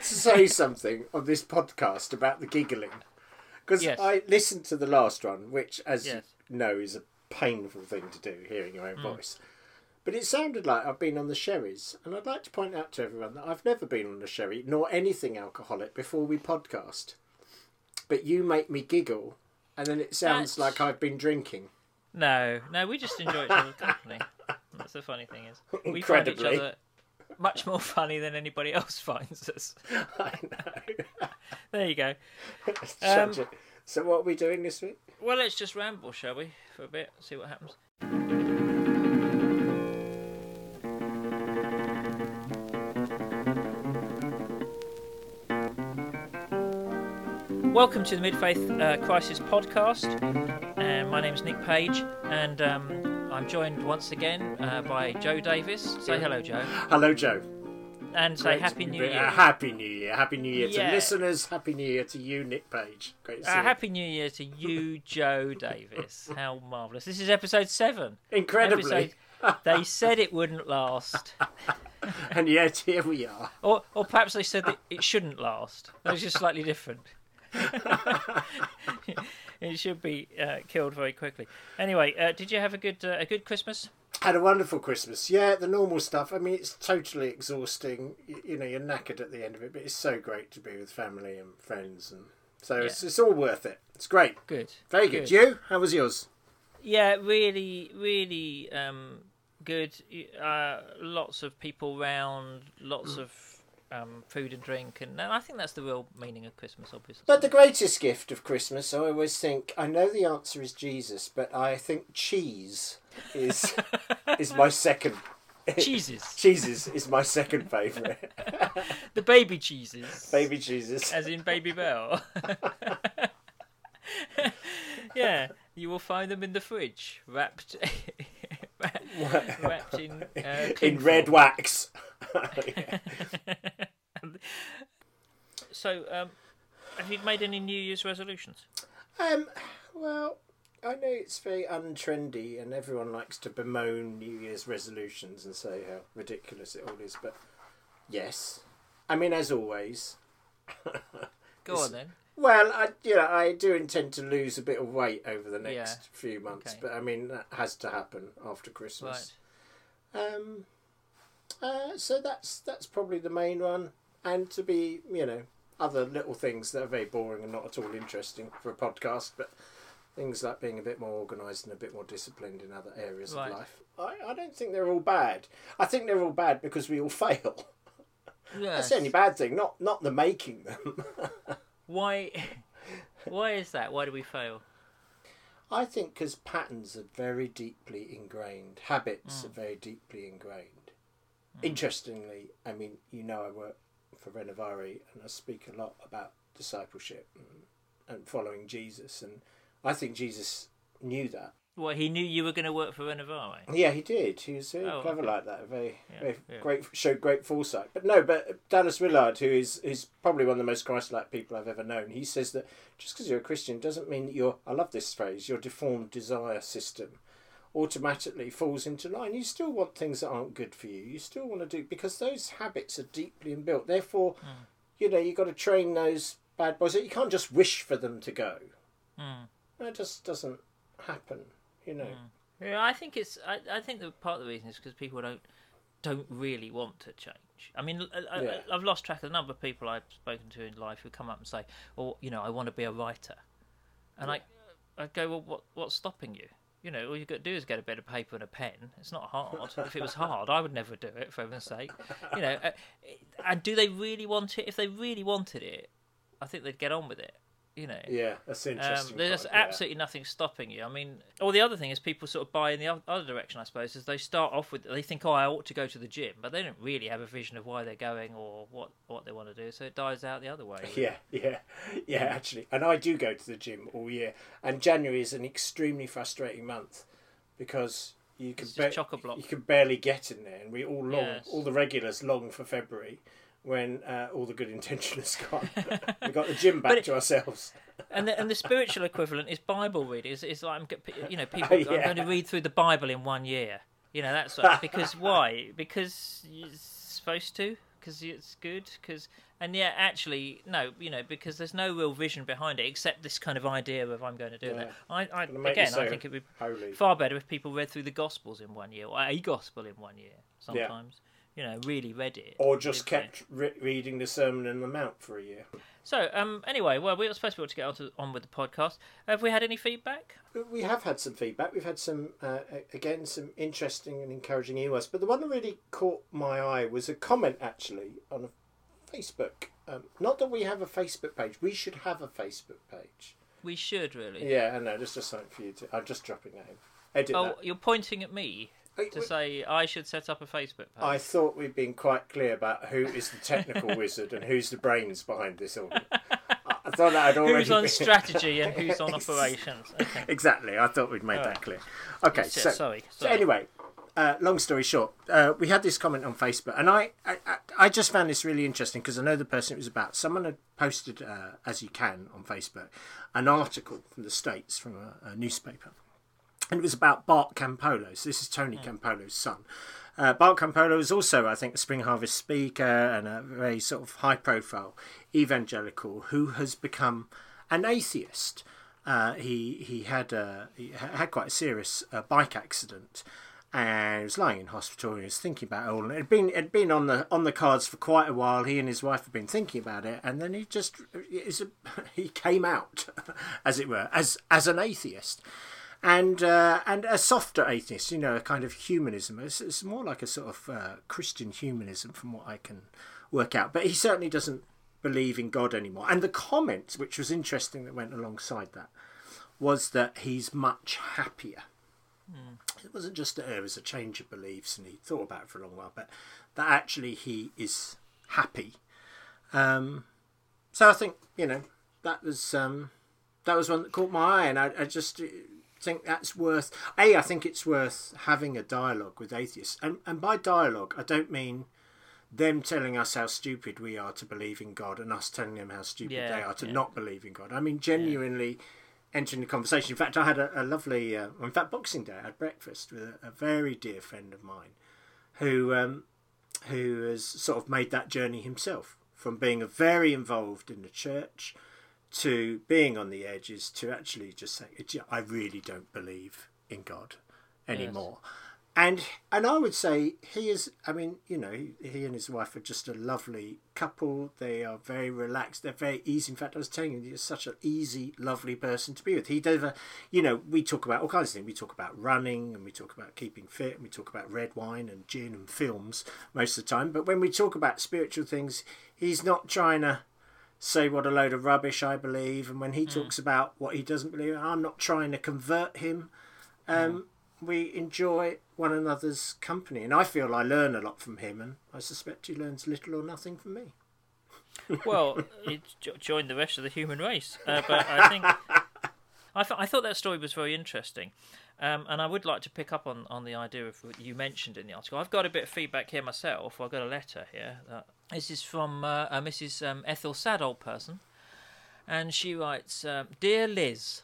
want to say something on this podcast about the giggling because Yes. I listened to the last one, which, as Yes. you know, is a painful thing to do, hearing your own Mm. voice. But it sounded like I've been on the sherries, and I'd like to point out to everyone that I've never been on a sherry nor anything alcoholic before we podcast. But you make me giggle, and then it sounds That's- like I've been drinking. No, no, we just enjoy each other's company. That's the funny thing is, we find each other much more funny than anybody else finds us. I know. There you go. Um, so, what are we doing this week? Well, let's just ramble, shall we, for a bit, see what happens. Welcome to the Mid Faith uh, Crisis podcast. Uh, my name is Nick Page, and um, I'm joined once again uh, by Joe Davis. Say hello, Joe, Hello, Joe. and say Great Happy New. Year. Uh, happy New Year. Happy New Year Yeah. to listeners. Happy New Year to you, Nick Page. Great to see Uh, you. happy New Year to you, Joe Davis. How marvellous. This is episode seven. Incredibly. Episode- they said it wouldn't last. and yet, here we are. Or, or perhaps they said that it shouldn't last. That was just slightly different. it should be uh, killed very quickly. Anyway, uh, did you have a good uh, a good Christmas? Had a wonderful Christmas. Yeah, the normal stuff. I mean, it's totally exhausting. You, you know, you're knackered at the end of it, but it's so great to be with family and friends. and So it's, it's all worth it. It's great. Good. Very good. Good. You? How was yours? Yeah, really, really um, good. Uh, lots of people round, lots of um, food and drink, and, and I think that's the real meaning of Christmas, obviously. But the greatest gift of Christmas, I always think, I know the answer is Jesus, but I think cheese is is my second. cheeses, Cheeses is my second favourite. the baby cheeses, Baby cheeses. as in Babybel. yeah, you will find them in the fridge, wrapped, wrapped in uh, In red wax. So, um, have you made any New Year's resolutions? Um, well, I know it's very untrendy and everyone likes to bemoan New Year's resolutions and say how ridiculous it all is, but yes. I mean, as always. Go on then. Well, I you know I do intend to lose a bit of weight over the next Yeah. few months, Okay. but I mean that has to happen after Christmas. Right. Um, uh, so that's that's probably the main one, and to be you know other little things that are very boring and not at all interesting for a podcast, but things like being a bit more organised and a bit more disciplined in other areas Right. of life. I, I don't think they're all bad. I think they're all bad because we all fail. That's the only bad thing, not not the making them. Why? Why is that? Why do we fail? I think because patterns are very deeply ingrained, habits Mm. are very deeply ingrained. Interestingly, I mean, you know, I work for Renovare and I speak a lot about discipleship and, and following Jesus, and I think Jesus knew that. Well, he knew you were going to work for Renovare. Yeah, he did. He was very Oh, clever okay. like that. Very, Yeah, very yeah. great. Showed great foresight. But no, but Dallas Willard, who is is probably one of the most Christ-like people I've ever known, he says that just because you're a Christian doesn't mean that you're. I love this phrase your deformed desire system automatically falls into line. You still want things that aren't good for you. You still want to do because those habits are deeply inbuilt. Therefore, Hmm. you know you've got to train those bad boys. You can't just wish for them to go. Mm. That just doesn't happen. You know. Yeah, I think it's. I, I think that part of the reason is because people don't don't really want to change. I mean, I, I, Yeah. I've lost track of the number of people I've spoken to in life who come up and say, "Oh, you know, I want to be a writer," and I, I go, "Well, what what's stopping you?" You know, all you've got to do is get a bit of paper and a pen. It's not hard. if it was hard, I would never do it, for heaven's sake. You know, uh, and do they really want it? If they really wanted it, I think they'd get on with it. You know, Yeah, that's um, interesting. there's part, yeah. absolutely nothing stopping you. I mean, or the other thing is people sort of buy in the other direction, I suppose, is they start off with they think, oh, I ought to go to the gym, but they don't really have a vision of why they're going or what what they want to do, so it dies out the other way. Yeah, yeah, yeah. Actually, and I do go to the gym all year, and January is an extremely frustrating month because you can ba- you can barely get in there, and we all long, Yes. all the regulars long for February when uh, all the good intention is gone. we got the gym back it- to ourselves. and the, and the spiritual equivalent is Bible reading. Is is like I'm, you know people. I'm going to read through the Bible in one year. You know that's what, because why? Because you're supposed to. because it's good because and yeah actually no you know because there's no real vision behind it except this kind of idea of i'm going to do Yeah. that i, I again so i think it would be holy. far better if people read through the gospels in one year or a gospel in one year sometimes you know really read it Or just kept re- reading the Sermon on the Mount for a year. so um anyway well we were supposed to be able to get on, to, on with the podcast have we had any feedback We have had some feedback. We've had some, uh, again, some interesting and encouraging emails. But the one that really caught my eye was a comment actually on a Facebook. Um, not that we have a Facebook page. We should have a Facebook page. we should really Yeah, I know. Just a something for you to. I'm just dropping that in. Edit oh that. you're pointing at me To say i should set up a facebook page I thought we'd been quite clear about who is the technical wizard and who's the brains behind this all. I thought that had already who's on been- strategy and who's on operations okay Exactly. I thought we'd made All that right. clear. Okay, So- so sorry, So sorry. anyway, uh, long story short, uh, we had this comment on Facebook, and I I, I- I just found this really interesting because I know the person it was about. Someone had posted, uh, as you can on Facebook, an article from the states from a, a newspaper, and it was about Bart Campolo. So this is Tony Campolo's son. Uh, Bart Campolo is also, I think, a Spring Harvest speaker and a very sort of high-profile evangelical who has become an atheist. Uh, he he had a, he had quite a serious uh, bike accident, and he was lying in hospital. And he was thinking about it all, and it had been it had been on the on the cards for quite a while. He and his wife had been thinking about it, and then he just a, he came out, as it were, as as an atheist and uh, and a softer atheist, you know, a kind of humanism. It's, it's more like a sort of uh, Christian humanism, from what I can work out. But he certainly doesn't believe in God anymore. And the comment, which was interesting, that went alongside that, was that he's much happier. It wasn't just that there was a change of beliefs and he thought about it for a long while, but that actually he is happy. Um, so I think you know that was um, that was one that caught my eye, and I, I just think that's worth. A, I think it's worth having a dialogue with atheists, and and by dialogue, I don't mean them telling us how stupid we are to believe in God, and us telling them how stupid Yeah, they are to yeah. not believe in God. I mean, genuinely entering the conversation. In fact, I had a, a lovely, uh, in fact, Boxing Day, I had breakfast with a, a very dear friend of mine, who um, who has sort of made that journey himself from being a very involved in the church to being on the edges to actually just say, I really don't believe in God anymore. And and I would say he is. I mean, you know, he, he and his wife are just a lovely couple. They are very relaxed. They're very easy. In fact, I was telling you, he's such an easy, lovely person to be with. He never, you know, we talk about all kinds of things. We talk about running, and we talk about keeping fit, and we talk about red wine and gin and films most of the time. But when we talk about spiritual things, he's not trying to say what a load of rubbish I believe. And when he talks about what he doesn't believe, I'm not trying to convert him. Um, We enjoy one another's company, and I feel I learn a lot from him, and I suspect he learns little or nothing from me. well, it jo- joined the rest of the human race. Uh, but I think I, th- I thought that story was very interesting, um, and I would like to pick up on, on the idea of what you mentioned in the article. I've got a bit of feedback here myself. I've got a letter here. Uh, this is from uh, uh, Mrs. Um, Ethel Sad Old Person, and she writes, um, "Dear Liz."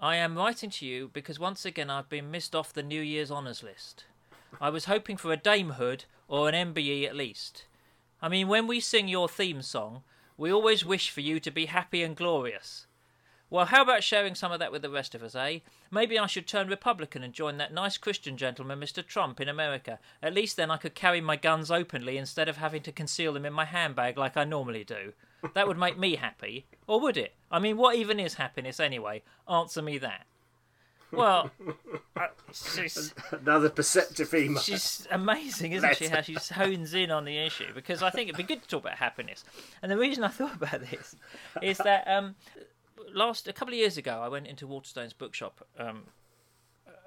I am writing to you because once again I've been missed off the New Year's honours list. I was hoping for a damehood or an MBE at least. I mean, when we sing your theme song, we always wish for you to be happy and glorious. Well, how about sharing some of that with the rest of us, eh? Maybe I should turn Republican and join that nice Christian gentleman, Mr. Trump, in America. At least then I could carry my guns openly instead of having to conceal them in my handbag like I normally do. That would make me happy. Or would it? I mean, what even is happiness anyway? Answer me that. Well, uh, she's, Another perceptive email. she's amazing, isn't she? How she hones in on the issue because I think it'd be good to talk about happiness. And the reason I thought about this is that um, last a couple of years ago, I went into Waterstone's bookshop um,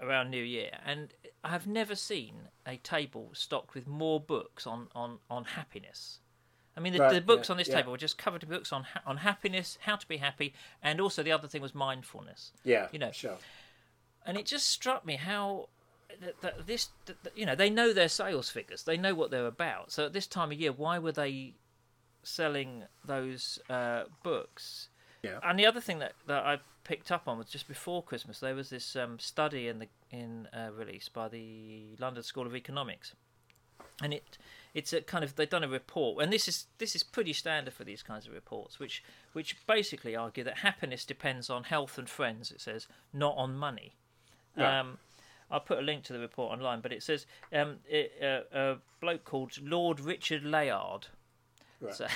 around New Year, and I have never seen a table stocked with more books on on on happiness. I mean, the, Right, the books yeah, on this yeah. table were just covered in books on ha- on happiness, how to be happy, and also the other thing was mindfulness yeah, you know. sure. and it just struck me how that, that this that, that, you know they know their sales figures they know what they're about so at this time of year why were they selling those uh, books Yeah. and the other thing that, that I picked up on was just before Christmas there was this um, study in the in uh, released by the London School of Economics and it it's a kind of they've done a report, and this is this is pretty standard for these kinds of reports, which which basically argue that happiness depends on health and friends. It says not on money. Right. Um, I'll put a link to the report online, but it says um, it, uh, a bloke called Lord Richard Layard. Right. An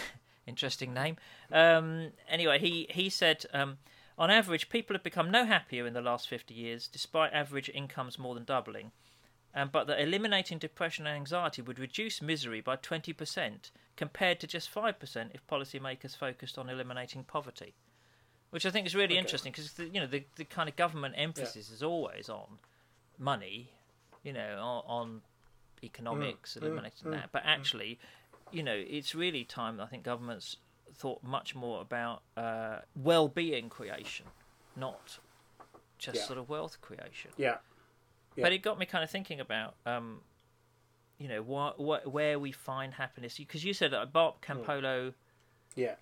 interesting name. Um, anyway, he he said. Um, on average, people have become no happier in the last 50 years, despite average incomes more than doubling um, but that eliminating depression and anxiety would reduce misery by 20% compared to just 5% if policymakers focused on eliminating poverty. Which I think is really Okay. interesting because you know the, the kind of government emphasis is always on money, you know, on, on economics, Mm, eliminating mm, that. But actually, you know, it's really time I think governments thought much more about uh, well-being creation, not just Yeah. sort of wealth creation. Yeah. Yeah. But it got me kind of thinking about, um, you know, where we find happiness. Because you said that Bob Campolo, Yeah.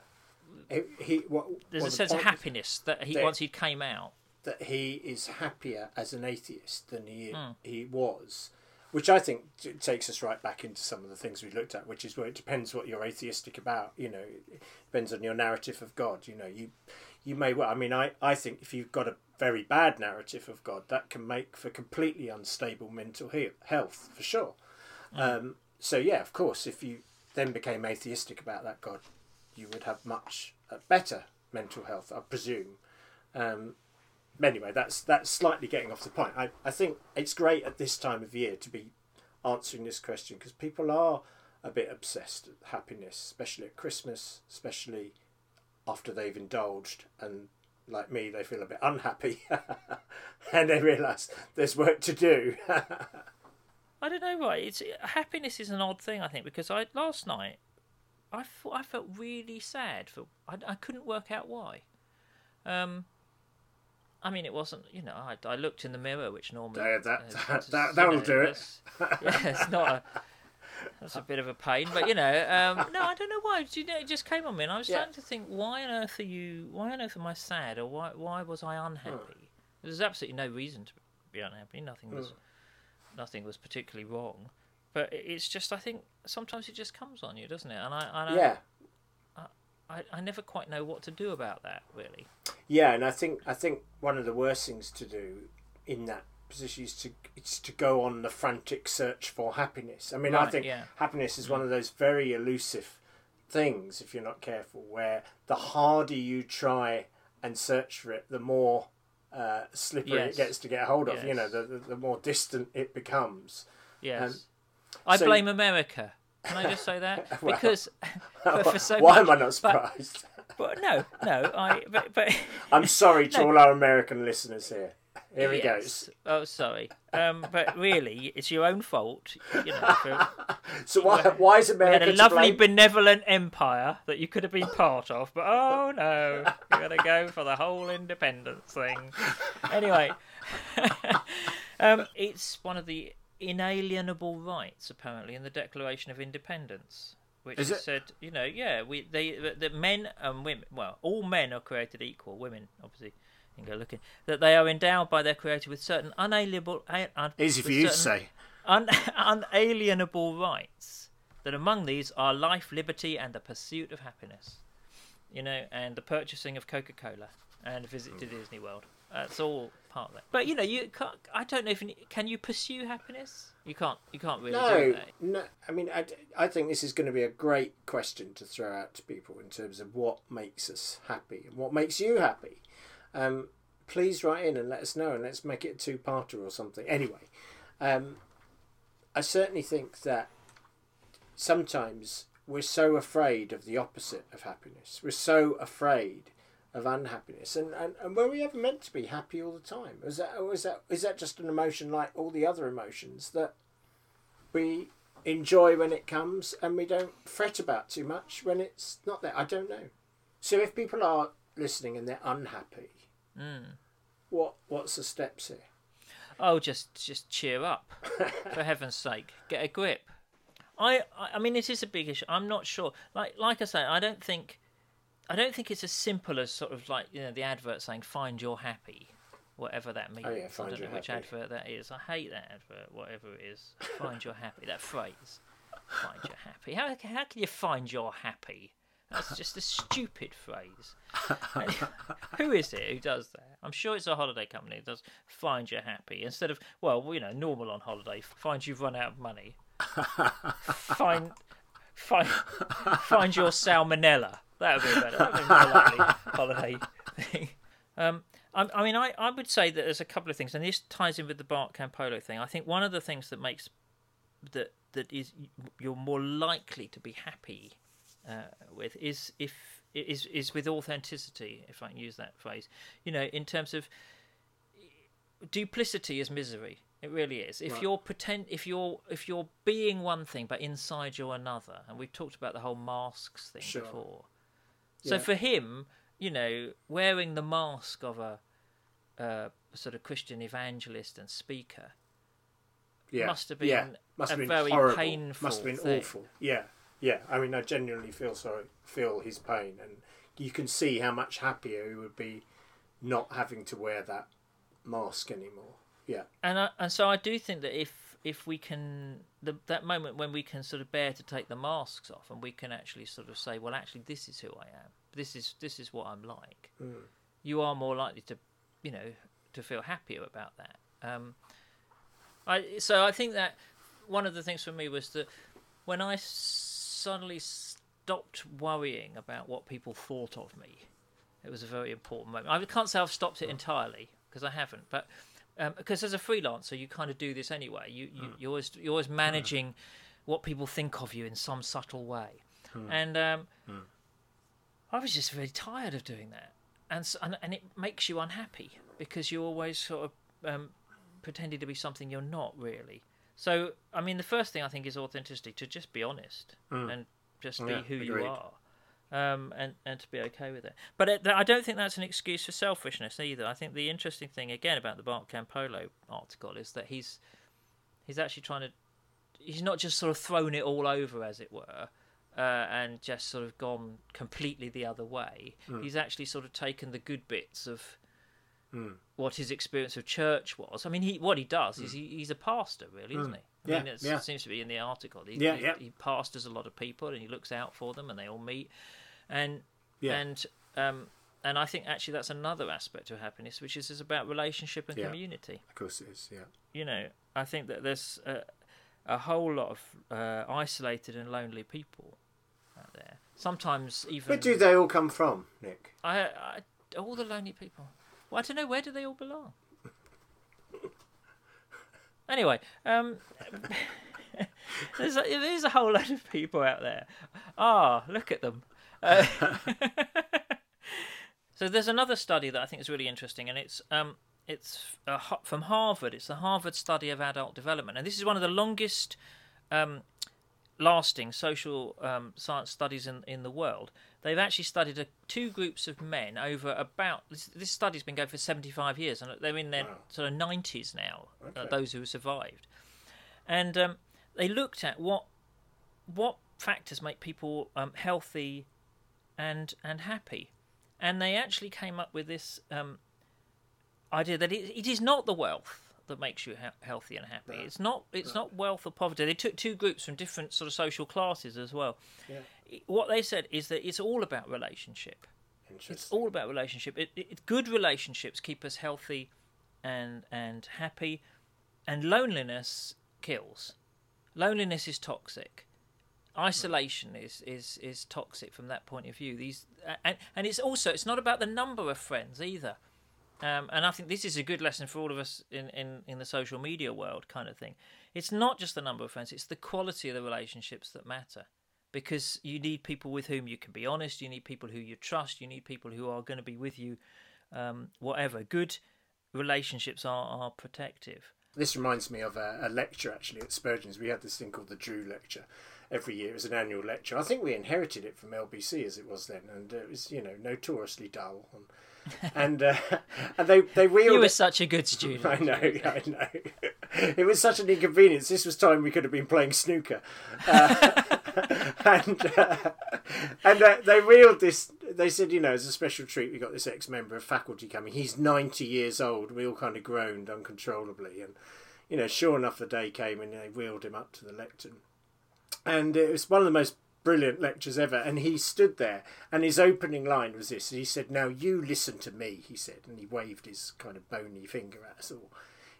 He, he what, there's well, a the sense of happiness that he that- once he came out. that he is happier as an atheist than he Mm. he was, which I think t- takes us right back into some of the things we looked at, which is where it depends what you're atheistic about. You know, it depends on your narrative of God. You know, you you may well. I mean, I I think if you've got a very bad narrative of God, that can make for completely unstable mental he- health for sure. Um, so yeah, of course, if you then became atheistic about that God, you would have much uh, better mental health, I presume. Um, anyway, that's that's slightly getting off the point. I, I think it's great at this time of year to be answering this question because people are a bit obsessed with happiness, especially at Christmas, especially after they've indulged and like me, they feel a bit unhappy and they realise there's work to do. I don't know why. It's happiness is an odd thing, I think, because I last night I I felt really sad for I, I couldn't work out why. Um, I mean, it wasn't. You know, I, I looked in the mirror, which normally Yeah, that- uh, that, that, that will know, do it. that's- Yeah, it's not a. That's a bit of a pain, but you know, um, no, I don't know why. Do You know, it just came on me, and I was Yeah. starting to think, why on earth are you? Why on earth am I sad, or why? Why was I unhappy? There's absolutely no reason to be unhappy. Nothing was, nothing was particularly wrong, but it's just I think sometimes it just comes on you, doesn't it? And I, and I, yeah, I, I never quite know what to do about that, really. yeah, and I think I think one of the worst things to do in that position is to it's to go on the frantic search for happiness. I mean, I think yeah. happiness is one of those very elusive things if you're not careful. Where the harder you try and search for it, the more uh, slippery Yes. it gets to get hold of. You know, the, the the more distant it becomes. Yes, I Um, so- blame America. Can I just say that? Well, because for, so Why much, am I not surprised? But no, no, I. But, but I'm sorry to No. all our American listeners here. Here he yes. goes. Oh, sorry. Um, but really, it's your own fault. You know, for, So why why is we America had a lovely benevolent empire that you could have been part of, but oh no, you got to go for the whole independence thing. Anyway, um, it's one of the inalienable rights apparently in the Declaration of Independence, which Is it? said, you know, yeah, we they that men and women, well, all men are created equal. Women, obviously. You can go looking that they are endowed by their creator with certain unalienable, Easy for you to say. un- unalienable rights. That among these are life, liberty, and the pursuit of happiness. You know, and the purchasing of Coca Cola and a visit to Disney World. That's all part of that. But you know, you can't. I don't know if can you pursue happiness. You can't. You can't really No, that. no. I mean, I, I think this is going to be a great question to throw out to people in terms of what makes us happy and what makes you happy. Um, please write in and let us know, and let's make it a two-parter or something. Anyway, um, I certainly think that sometimes we're so afraid of the opposite of happiness. We're so afraid of unhappiness, and, and, and were we ever meant to be happy all the time? Is that or is that is that just an emotion like all the other emotions that we enjoy when it comes and we don't fret about too much when it's not there? I don't know. So if people are listening and they're unhappy, Mm. what what's the steps here? Oh, just just cheer up, for heaven's sake, get a grip. I, I I mean, it is a big issue. I'm not sure. Like like I say, I don't think, I don't think it's as simple as sort of like you know the advert saying "Find your happy," whatever that means. Oh, yeah, I don't know which happy. advert that is. I hate that advert, whatever it is. Find your happy. That phrase. find your happy. How, how can you find your happy? That's just a stupid phrase. who is it who does that? I'm sure it's a holiday company that does find you happy instead of well, you know, normal on holiday. Find you've run out of money. find find find your salmonella. That would be a better. That would be more likely holiday thing. Um, I, I, mean, I, I would say that there's a couple of things, and this ties in with the Bart Campolo thing. I think one of the things that makes that that is you're more likely to be happy uh, with is if is is with authenticity, if I can use that phrase. You know, in terms of duplicity is misery. It really is. If right. you're pretend, if you're if you're being one thing but inside you're another, and we've talked about the whole masks thing sure. before. So yeah. for him, you know, wearing the mask of a uh, sort of Christian evangelist and speaker yeah. must have been yeah. must a have been very horrible. painful. Must have been thing. awful. Yeah, yeah. I mean, I genuinely feel sorry, feel his pain, and you can see how much happier he would be not having to wear that mask anymore. Yeah, and I, and so I do think that if if we can the, that moment when we can sort of bear to take the masks off and we can actually sort of say, well, actually, this is who I am. This is this is what I'm like. Mm. You are more likely to, you know, to feel happier about that. Um, I so I think that one of the things for me was that when I suddenly stopped worrying about what people thought of me, it was a very important moment. I can't say I've stopped it entirely because I haven't, but um, because as a freelancer, you kind of do this anyway. You, you mm. you're always you're always managing mm. what people think of you in some subtle way, mm. and um, I was just very tired of doing that, and, so, and and it makes you unhappy because you're always sort of um, pretending to be something you're not really. So, I mean, the first thing I think is authenticity to just be honest mm. and just be yeah, who agreed. you are. Um, and and to be okay with it, but it, I don't think that's an excuse for selfishness either. I think the interesting thing again about the Bart Campolo article is that he's he's actually trying to he's not just sort of thrown it all over as it were, uh, and just sort of gone completely the other way. Mm. He's actually sort of taken the good bits of mm. what his experience of church was. I mean, he what he does mm. is he, he's a pastor, really, isn't hmm. he? I yeah, mean, yeah. it seems to be in the article. He, yeah, he, yeah. he pastors a lot of people and he looks out for them, and they all meet, and yeah. and um, and I think actually that's another aspect of happiness, which is, is about relationship and yeah. community. Of course, it is. Yeah. You know, I think that there's a, a whole lot of uh, isolated and lonely people out there. Sometimes even. Where do they all come from, Nick? I, I all the lonely people. Well, I don't know. Where do they all belong? anyway, um, there's, a, there's a whole lot of people out there. Ah, look at them. Uh, so there's another study that I think is really interesting, and it's um, it's uh, from Harvard. It's the Harvard Study of Adult Development, and this is one of the longest um, lasting social um, science studies in, in the world. They've actually studied a, two groups of men over about this, this study's been going for 75 years, and they're in their wow. sort of 90s now. Uh, okay. Uh, those who have survived, and um, they looked at what what factors make people um, healthy and and happy, and they actually came up with this um, idea that it, it is not the wealth that makes you ha- healthy and happy. It's not it's not wealth or poverty. They took two groups from different sort of social classes as well. Yeah. What they said is that it's all about relationship. It's all about relationship. It, it, good relationships keep us healthy and and happy, and loneliness kills. Loneliness is toxic. Isolation is, is, is toxic from that point of view. These and, and it's also it's not about the number of friends either. Um, and I think this is a good lesson for all of us in, in, in the social media world, kind of thing. It's not just the number of friends, it's the quality of the relationships that matter. Because you need people with whom you can be honest, you need people who you trust, you need people who are going to be with you, um, whatever. Good relationships are, are protective. This reminds me of a, a, lecture actually at Spurgeon's. We had this thing called the Drew Lecture every year. It was an annual lecture. I think we inherited it from LBC as it was then, and it was you know notoriously dull. And, and uh, and they they wheeled. You were such a good student. I know, I know. It was such an inconvenience. This was time we could have been playing snooker, uh, and uh, and uh, they wheeled this. They said, you know, as a special treat, we got this ex-member of faculty coming. He's ninety years old. We all kind of groaned uncontrollably, and you know, sure enough, the day came and they wheeled him up to the lectern. And it was one of the most brilliant lectures ever. And he stood there, and his opening line was this. He said, "Now you listen to me," he said, and he waved his kind of bony finger at us all.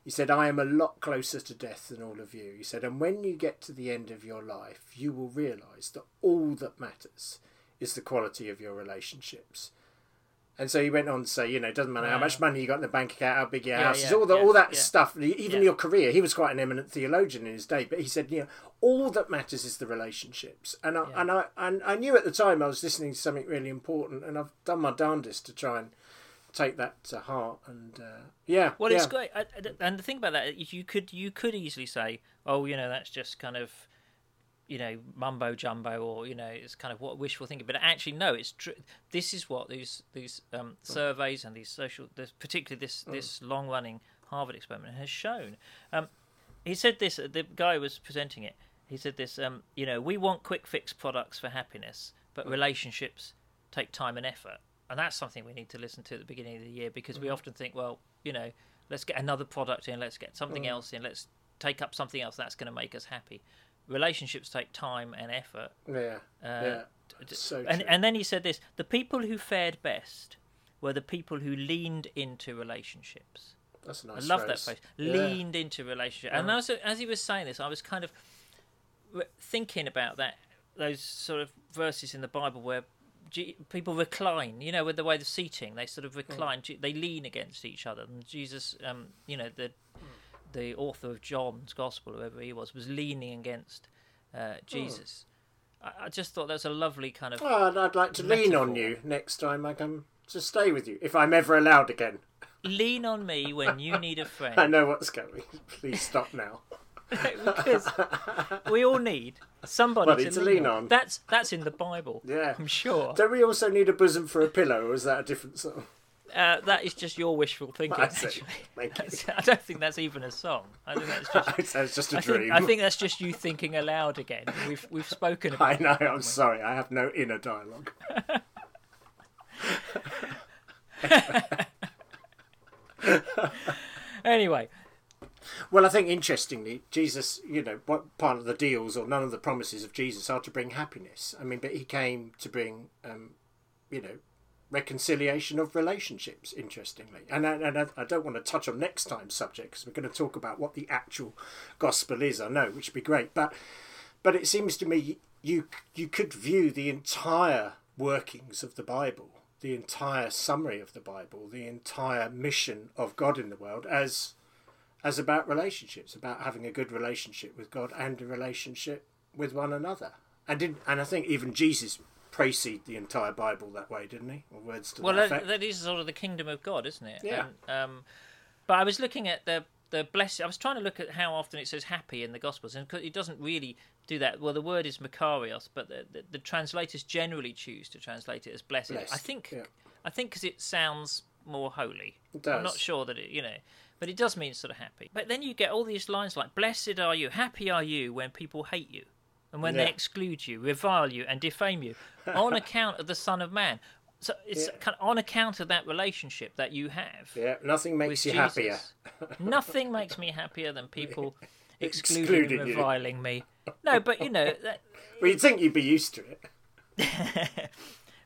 He said, I am a lot closer to death than all of you. He said, and when you get to the end of your life, you will realise that all that matters is the quality of your relationships. And so he went on to say, you know, it doesn't matter how much money you got in the bank account, how big your Yeah, house is, yeah, all, the, all that stuff, even your career. He was quite an eminent theologian in his day, but he said, you know, all that matters is the relationships. And I, and I and I knew at the time I was listening to something really important, and I've done my darndest to try and take that to heart. And uh, yeah, Well, yeah. it's great, I, and the thing about that is you could you could easily say, oh, you know, that's just kind of, you know, mumbo jumbo, or you know, it's kind of what wishful thinking. But actually, no, it's true. This is what these these um, surveys and these social, this, particularly this this long running Harvard experiment has shown. Um, he said this. The guy was presenting it. He said this. Um, you know, we want quick fix products for happiness, but relationships take time and effort, and that's something we need to listen to at the beginning of the year because we often think, well, you know, let's get another product in, let's get something else in, let's take up something else that's going to make us happy. Relationships take time and effort. yeah, Uh, yeah. So and true. and then he said this: the people who fared best were the people who leaned into relationships. That's a nice. I love that phrase. phrase. Yeah. Leaned into relationship. And as, as he was saying this, I was kind of thinking about that those sort of verses in the Bible where G- people recline. You know, with the way the seating, they sort of recline. G- They lean against each other. And Jesus, um, you know, the the author of John's Gospel, whoever he was, was leaning against uh, Jesus. I, I just thought that was a lovely kind of. Oh, and I'd like to lean on you next time I come to stay with you, if I'm ever allowed again. Lean on me when you need a friend. I know what's coming. Please stop now. because we all need somebody Somebody to, to lean, lean on. on. That's that's in the Bible. Yeah. I'm sure. Don't we also need a bosom for a pillow, or is that a different song? Uh, that is just your wishful thinking. Actually. I don't think that's even a song. I think that's just. Sounds just a I think, dream. I think that's just you thinking aloud again. We've we've spoken about. I know. it, haven't I'm sorry. I have no inner dialogue. Anyway, Well, I think interestingly, Jesus, you know, what part of the deals or none of the promises of Jesus are to bring happiness. I mean, but he came to bring, um, you know, reconciliation of relationships. Interestingly, and I, and I, don't want to touch on next time's subject because we're going to talk about what the actual gospel is. I know, which would be great, but but it seems to me you you could view the entire workings of the Bible, the entire summary of the Bible, the entire mission of God in the world as as about relationships, about having a good relationship with God and a relationship with one another. And and I think even Jesus preceded the entire Bible that way, didn't he? Or words to well, that that, that is sort of the kingdom of God, isn't it? Yeah. And, um, but I was looking at the the blessed. I was trying to look at how often it says happy in the Gospels, and it doesn't really do that. Well, the word is makarios, but the, the, the translators generally choose to translate it as blessed. I think. yeah. I think because it sounds more holy. It I'm not sure that it, you know, but it does mean sort of happy. But then you get all these lines like, "Blessed are you, happy are you when people hate you, and when they exclude you, revile you, and defame you, on account of the Son of Man." So it's Yeah. kind of on account of that relationship that you have Yeah, nothing makes you Jesus. happier. Nothing makes me happier than people excluding, Excluding and you. reviling me. No, but you know, that, Well, you'd think you'd be used to it.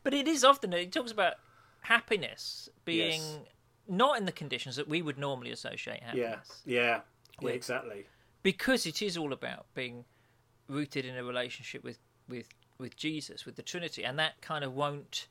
but it is often it talks about happiness being Yes. not in the conditions that we would normally associate happiness. yeah, yeah With- exactly. because it is all about being rooted in a relationship with with with Jesus, with the Trinity, and that kind of won't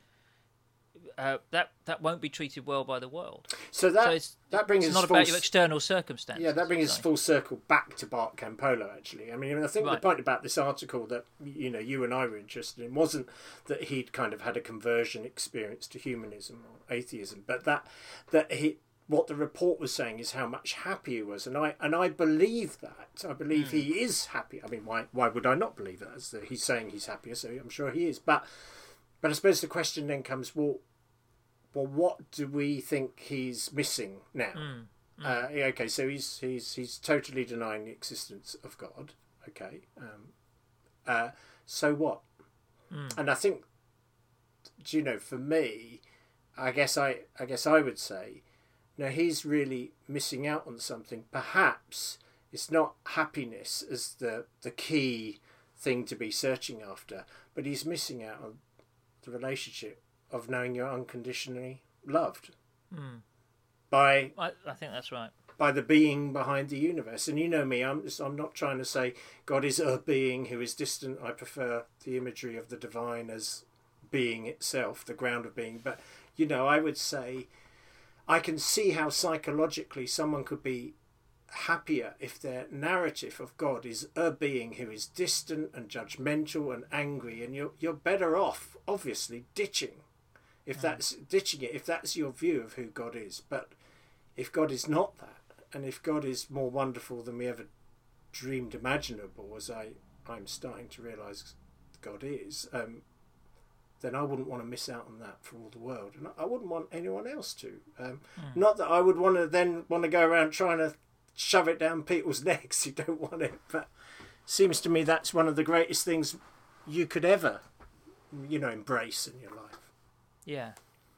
uh, that that won't be treated well by the world. So that so that brings it's us not full about your external circumstances. Yeah, that brings us full circle back to Bart Campolo. Actually, I mean, I think the point about this article that you know you and I were interested in wasn't that he'd kind of had a conversion experience to humanism or atheism, but that that he what the report was saying is how much happy he was, and I and I believe that. I believe Hmm. he is happy. I mean, why why would I not believe that? As the, he's saying he's happier, so I'm sure he is. But but I suppose the question then comes, well, well, what do we think he's missing now? Hmm. Uh, okay, so he's he's he's totally denying the existence of God. Okay, um, uh, so what? And I think, do you know, for me, I guess I I guess I would say, no, he's really missing out on something. Perhaps it's not happiness as the the key thing to be searching after, but he's missing out on the relationship of knowing you're unconditionally loved Mm. by I, I think that's right. by the being behind the universe. And you know me, I'm just, I'm not trying to say God is a being who is distant. I prefer the imagery of the divine as being itself, the ground of being. But you know, I would say I can see how psychologically someone could be happier if their narrative of God is a being who is distant and judgmental and angry, and you're you're better off, obviously, ditching if that's ditching it if that's your view of who God is. But if God is not that, and if God is more wonderful than we ever dreamed imaginable, as I I'm starting to realise God is, um, then I wouldn't want to miss out on that for all the world, and I wouldn't want anyone else to. Um, Not that I would want to then want to go around trying to shove it down people's necks who don't want it, but seems to me that's one of the greatest things you could ever, you know, embrace in your life. Yeah,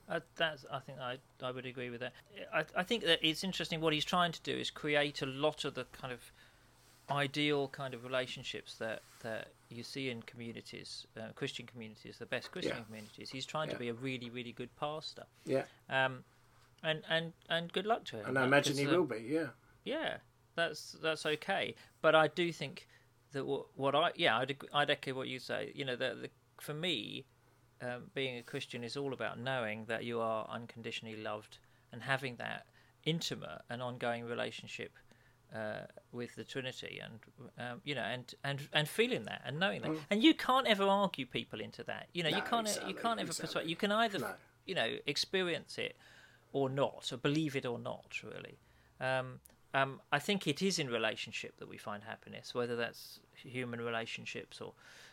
uh, that's. I think I I would agree with that. I I think that it's interesting. What he's trying to do is create a lot of the kind of ideal kind of relationships that that you see in communities, uh, Christian communities, the best Christian Yeah. communities. He's trying to be a really really good pastor. Yeah, Um, and and and good luck to him. and I imagine he uh, will be. Yeah, yeah, that's that's okay. But I do think that what, what I yeah I'd I'd echo what you say. You know that the, for me, um, being a Christian is all about knowing that you are unconditionally loved and having that intimate and ongoing relationship uh, with the Trinity, and um, you know, and, and and feeling that and knowing that, and you can't ever argue people into that. You know, you Mm. Can't exactly, you can't ever exactly. persuade. You can either No. you know experience it or not, or believe it or not, really. Um, um, I think it is in relationship that we find happiness, whether that's human relationships or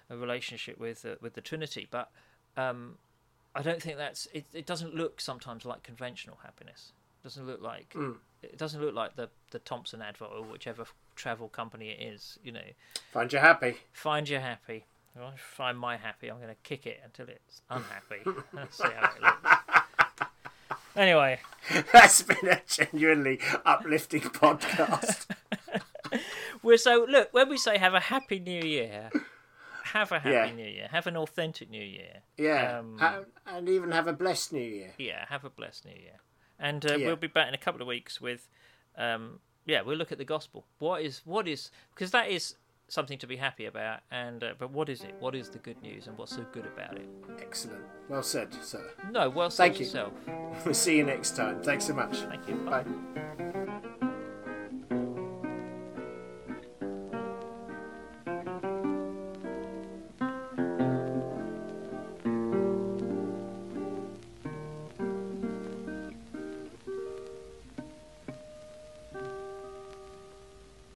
a relationship with uh, with the Trinity. But um, I don't think that's it. It doesn't look sometimes like conventional happiness. It doesn't look like Mm. It doesn't look like the the Thomson advert or whichever travel company it is. You know, find you happy. find you happy. Well, I find my happy. I'm going to kick it until it's unhappy. Let's see how it looks. Anyway, That's been a genuinely uplifting podcast. We're so look when we say have a happy new year, have a happy Yeah. new year, have an authentic new year. Yeah, Um, and, and even have a blessed New Year. Yeah, have a blessed new year. And uh, Yeah. we'll be back in a couple of weeks with, um, yeah, we'll look at the gospel. What is what is because that is something to be happy about. And uh, but what is it? What is the good news? And what's so good about it? Excellent. Well said, sir. No, well said Thank you. yourself. We'll see you next time. Thanks so much. Thank you. Bye.